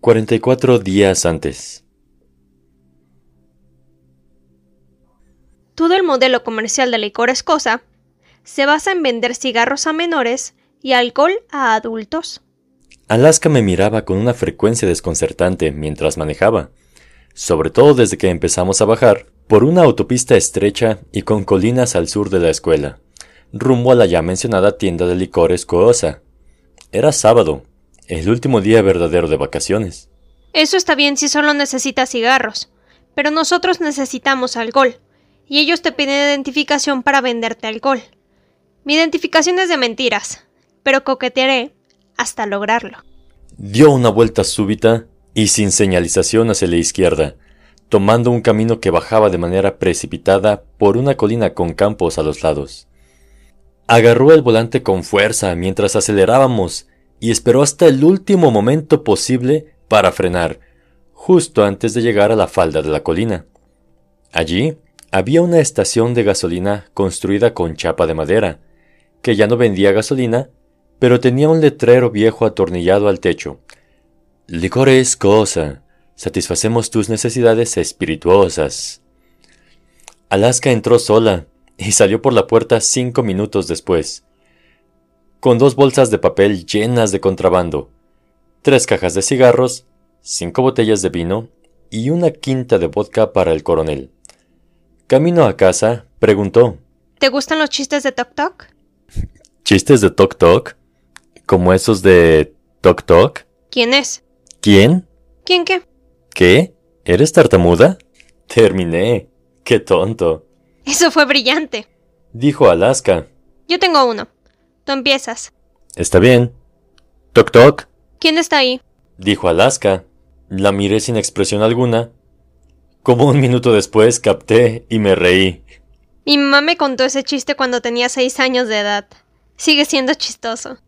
44 días antes. Todo el modelo comercial de licor escosa se basa en vender cigarros a menores y alcohol a adultos. Alaska me miraba con una frecuencia desconcertante mientras manejaba, sobre todo desde que empezamos a bajar por una autopista estrecha y con colinas al sur de la escuela, rumbo a la ya mencionada tienda de licores Coosa. Era sábado, el último día verdadero de vacaciones. Eso está bien si solo necesitas cigarros, pero nosotros necesitamos alcohol, y ellos te piden identificación para venderte alcohol. Mi identificación es de mentiras, pero coquetearé hasta lograrlo. Dio una vuelta súbita y sin señalización hacia la izquierda, tomando un camino que bajaba de manera precipitada por una colina con campos a los lados. Agarró el volante con fuerza mientras acelerábamos y esperó hasta el último momento posible para frenar, justo antes de llegar a la falda de la colina. Allí había una estación de gasolina construida con chapa de madera, que ya no vendía gasolina, pero tenía un letrero viejo atornillado al techo. Licor es cosa, satisfacemos tus necesidades espirituosas. Alaska entró sola y salió por la puerta cinco minutos después, con dos bolsas de papel llenas de contrabando, tres cajas de cigarros, cinco botellas de vino y una quinta de vodka para el coronel. Camino a casa, preguntó. ¿Te gustan los chistes de Tok Tok? ¿Chistes de Tok Tok? ¿Como esos de Tok Tok? ¿Quién es? ¿Quién? ¿Quién qué? ¿Qué? ¿Eres tartamuda? Terminé. Qué tonto. Eso fue brillante. Dijo Alaska. Yo tengo uno. Tú empiezas. Está bien. Tok Tok. ¿Quién está ahí? Dijo Alaska. La miré sin expresión alguna. Como un minuto después capté y me reí. Mi mamá me contó ese chiste cuando tenía seis años de edad. Sigue siendo chistoso.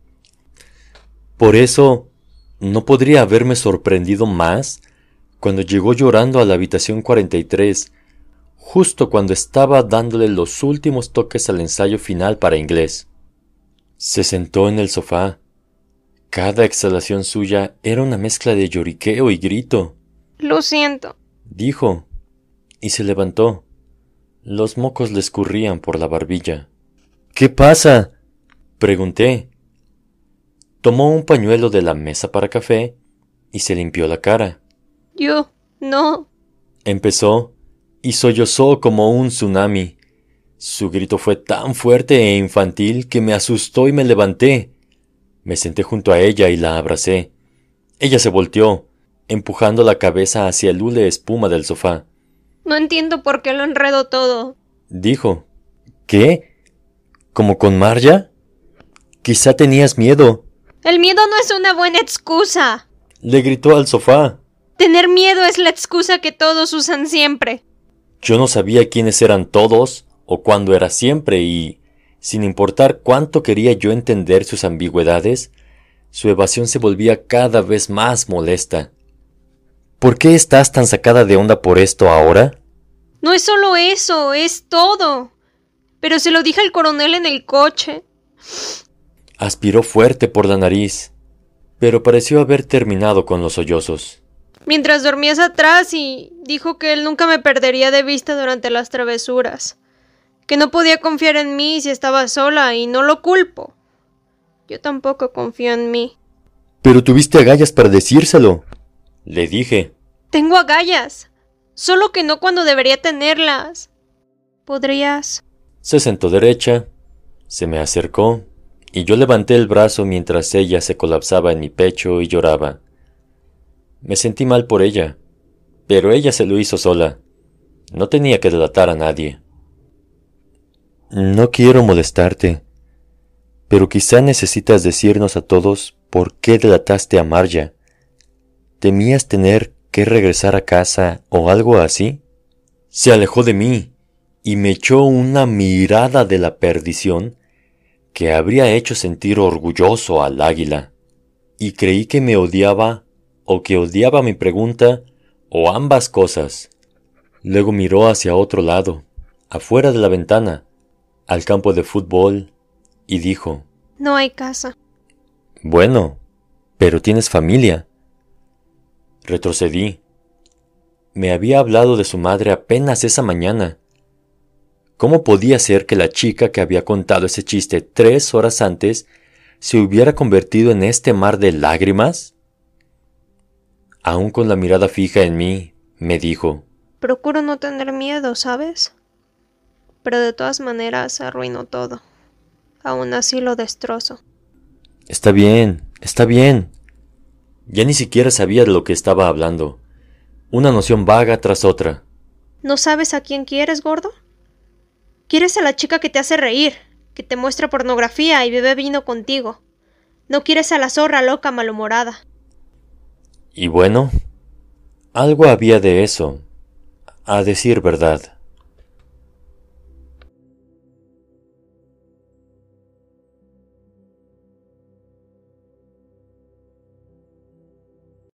Por eso, ¿no podría haberme sorprendido más cuando llegó llorando a la habitación 43, justo cuando estaba dándole los últimos toques al ensayo final para inglés? Se sentó en el sofá. Cada exhalación suya era una mezcla de lloriqueo y grito. Lo siento, dijo, y se levantó. Los mocos le escurrían por la barbilla. ¿Qué pasa? pregunté. Tomó un pañuelo de la mesa para café y se limpió la cara. Yo no. Empezó y sollozó como un tsunami. Su grito fue tan fuerte e infantil que me asustó y me levanté. Me senté junto a ella y la abracé. Ella se volteó, empujando la cabeza hacia el hule espuma del sofá. No entiendo por qué lo enredo todo. Dijo. ¿Qué? ¿Como con Marja? Quizá tenías miedo. El miedo no es una buena excusa. Le gritó al sofá. Tener miedo es la excusa que todos usan siempre. Yo no sabía quiénes eran todos o cuándo era siempre y, sin importar cuánto quería yo entender sus ambigüedades, su evasión se volvía cada vez más molesta. ¿Por qué estás tan sacada de onda por esto ahora? No es solo eso, es todo. Pero se lo dije al coronel en el coche. Aspiró fuerte por la nariz, pero pareció haber terminado con los sollozos. Mientras dormías atrás y dijo que él nunca me perdería de vista durante las travesuras. Que no podía confiar en mí si estaba sola y no lo culpo. Yo tampoco confío en mí. Pero tuviste agallas para decírselo. Le dije. Tengo agallas. Solo que no cuando debería tenerlas. ¿Podrías? Se sentó derecha, se me acercó, y yo levanté el brazo mientras ella se colapsaba en mi pecho y lloraba. Me sentí mal por ella, pero ella se lo hizo sola. No tenía que delatar a nadie. No quiero molestarte, pero quizá necesitas decirnos a todos por qué delataste a Marja. ¿Temías tener que regresar a casa o algo así? Se alejó de mí y me echó una mirada de la perdición que habría hecho sentir orgulloso al águila, y creí que me odiaba o que odiaba mi pregunta o ambas cosas. Luego miró hacia otro lado, afuera de la ventana, al campo de fútbol, y dijo No hay casa. Bueno, pero tienes familia. Retrocedí. Me había hablado de su madre apenas esa mañana. ¿Cómo podía ser que la chica que había contado ese chiste tres horas antes se hubiera convertido en este mar de lágrimas? Aún con la mirada fija en mí, me dijo, Procuro no tener miedo, ¿sabes? Pero de todas maneras arruino todo. Aún así lo destrozo. Está bien, está bien. Ya ni siquiera sabía de lo que estaba hablando. Una noción vaga tras otra. ¿No sabes a quién quieres, gordo? Quieres a la chica que te hace reír, que te muestra pornografía y bebe vino contigo. No quieres a la zorra loca malhumorada. Y bueno, algo había de eso, a decir verdad.